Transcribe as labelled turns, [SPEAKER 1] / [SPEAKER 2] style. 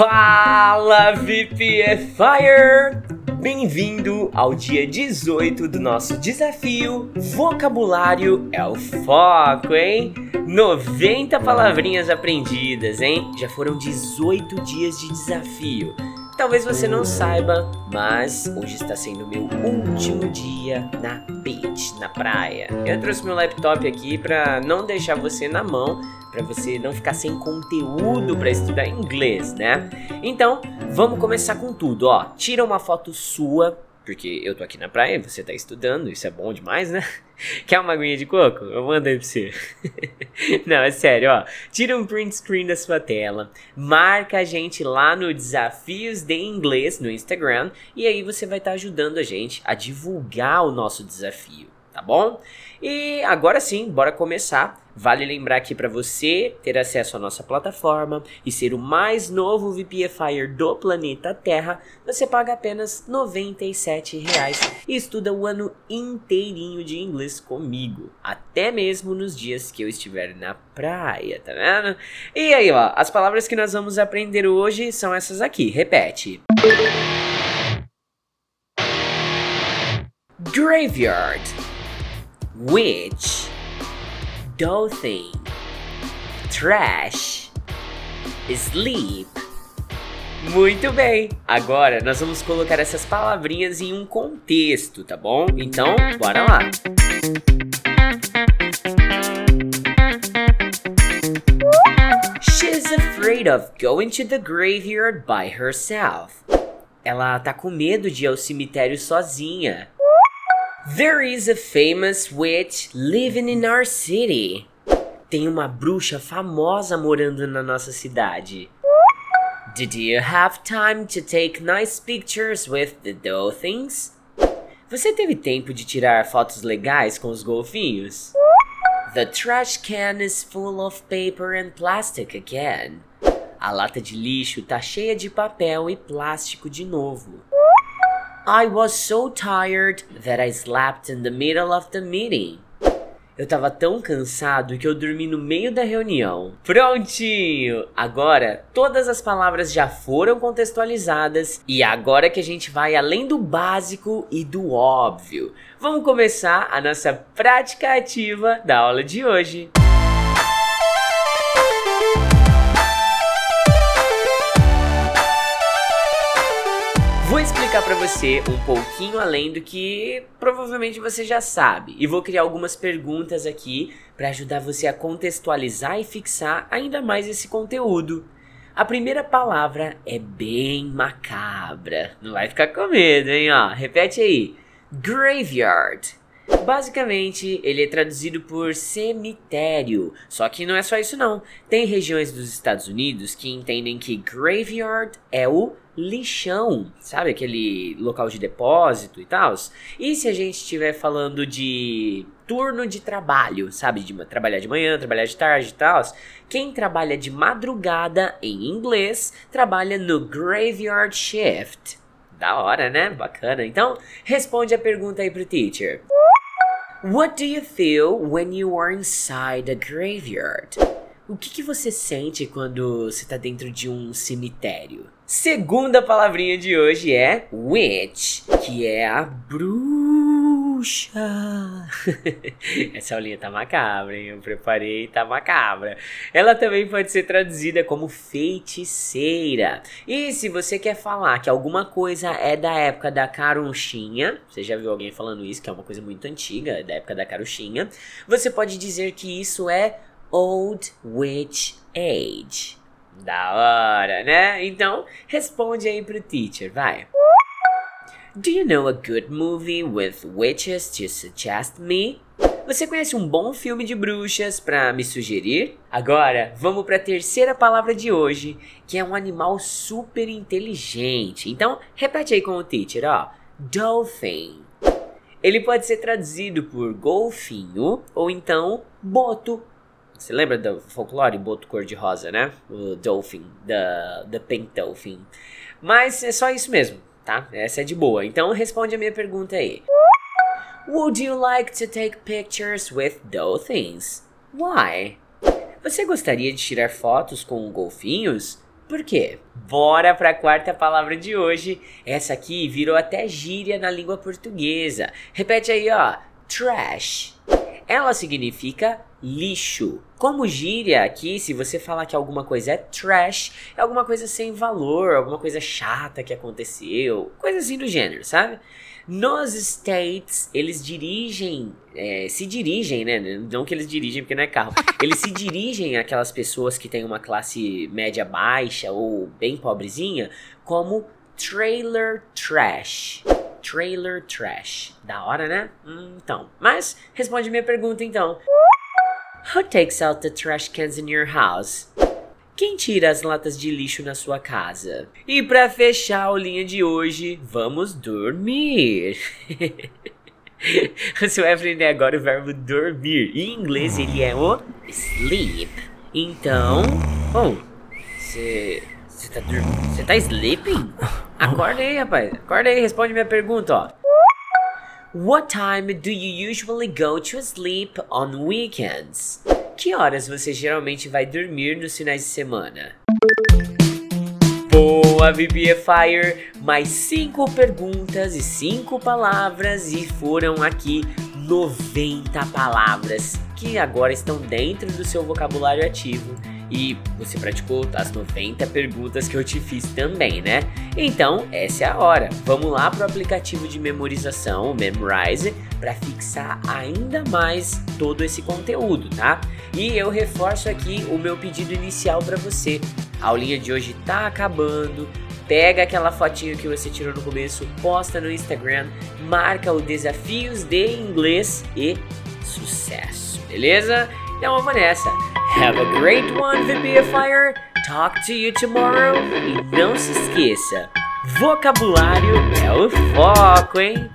[SPEAKER 1] Fala VPFire! Bem-vindo ao dia 18 do nosso desafio Vocabulário é o Foco, hein? 90 palavrinhas aprendidas, hein? Já foram 18 dias de desafio. Talvez você não saiba, mas hoje está sendo meu último dia na beach, na praia. Eu trouxe meu laptop aqui para não deixar você na mão, para você não ficar sem conteúdo para estudar inglês, né? Então, vamos começar com tudo, ó. Tira uma foto sua porque eu tô aqui na praia você tá estudando, isso é bom demais, né? Quer uma aguinha de coco? Eu mando aí pra você. Não, é sério, ó. Tira um print screen da sua tela, marca a gente lá no Desafios de Inglês no Instagram e aí você vai estar tá ajudando a gente a divulgar o nosso desafio, tá bom? E agora sim, bora começar. Vale lembrar aqui para você ter acesso à nossa plataforma e ser o mais novo VPFire do planeta Terra, você paga apenas R$ 97 e estuda o ano inteirinho de inglês comigo, até mesmo nos dias que eu estiver na praia, tá vendo? E aí, ó, as palavras que nós vamos aprender hoje são essas aqui, repete. Graveyard witch, dolphin, trash, sleep. Muito bem! Agora nós vamos colocar essas palavrinhas em um contexto, tá bom? Então, bora lá! She's afraid of going to the graveyard by herself. Ela tá com medo de ir ao cemitério sozinha. There is a famous witch living in our city. Tem uma bruxa famosa morando na nossa cidade. Did you have time to take nice pictures with the dolphins? Você teve tempo de tirar fotos legais com os golfinhos? The trash can is full of paper and plastic again. A lata de lixo tá cheia de papel e plástico de novo. I was so tired that I slept in the middle of the meeting. Eu tava tão cansado que eu dormi no meio da reunião. Prontinho! Agora todas as palavras já foram contextualizadas e agora que a gente vai além do básico e do óbvio. Vamos começar a nossa prática ativa da aula de hoje. Vou explicar para você um pouquinho além do que provavelmente você já sabe e vou criar algumas perguntas aqui para ajudar você a contextualizar e fixar ainda mais esse conteúdo. A primeira palavra é bem macabra. Não vai ficar com medo, hein? Ó, repete aí. Graveyard. Basicamente, ele é traduzido por cemitério. Só que não é só isso não. Tem regiões dos Estados Unidos que entendem que graveyard é o lixão, sabe? Aquele local de depósito e tal. E se a gente estiver falando de turno de trabalho, sabe? De trabalhar de manhã, trabalhar de tarde e tal. Quem trabalha de madrugada em inglês trabalha no graveyard shift. Da hora, né? Bacana. Então, responde a pergunta aí pro teacher. What do you feel when you are inside a graveyard? O que, que você sente quando você está dentro de um cemitério? Segunda palavrinha de hoje é witch, que é a bruxa. Essa aulinha tá macabra, hein? Eu preparei, tá macabra. Ela também pode ser traduzida como feiticeira. E se você quer falar que alguma coisa é da época da carunchinha, você já viu alguém falando isso, que é uma coisa muito antiga, da época da carunchinha, você pode dizer que isso é Old Witch Age. Da hora, né? Então, responde aí pro teacher, vai. Do you know a good movie with witches to suggest me? Você conhece um bom filme de bruxas para me sugerir? Agora, vamos para a terceira palavra de hoje, que é um animal super inteligente. Então, repete aí com o teacher, ó. Dolphin. Ele pode ser traduzido por golfinho ou então boto você lembra do folclore boto cor-de-rosa, né? O Dolphin, the, the Pink Dolphin. Mas é só isso mesmo, tá? Essa é de boa. Então responde a minha pergunta aí. Would you like to take pictures with dolphins? Why? Você gostaria de tirar fotos com golfinhos? Por quê? Bora para a quarta palavra de hoje. Essa aqui virou até gíria na língua portuguesa. Repete aí, ó. Trash. Ela significa lixo. Como gíria aqui, se você falar que alguma coisa é trash, é alguma coisa sem valor, alguma coisa chata que aconteceu, coisa assim do gênero, sabe? Nos States, eles dirigem, é, se dirigem, né? Não que eles dirigem porque não é carro. Eles se dirigem àquelas pessoas que têm uma classe média baixa ou bem pobrezinha como trailer trash. Trailer trash. Da hora, né? Hum, então. Mas, responde minha pergunta então. Who takes out the trash cans in your house? Quem tira as latas de lixo na sua casa? E para fechar a linha de hoje, vamos dormir. Você vai aprender agora o verbo dormir. Em inglês ele é o sleep. Então, bom, você você tá? Você tá sleeping? Acorda aí, rapaz. Acorda aí, responde minha pergunta, ó. What time do you usually go to sleep on weekends? Que horas você geralmente vai dormir nos finais de semana? Boa, VPFire! Mais cinco perguntas e cinco palavras e foram aqui 90 palavras que agora estão dentro do seu vocabulário ativo e você praticou as 90 perguntas que eu te fiz também, né? Então, essa é a hora. Vamos lá pro aplicativo de memorização, o Memrise, para fixar ainda mais todo esse conteúdo, tá? E eu reforço aqui o meu pedido inicial para você. A aulinha de hoje tá acabando. Pega aquela fotinho que você tirou no começo, posta no Instagram, marca o Desafios de Inglês e sucesso, beleza? Então vamos nessa. Have a great one, VPFire. Talk to you tomorrow. E não se esqueça, vocabulário é o foco, hein?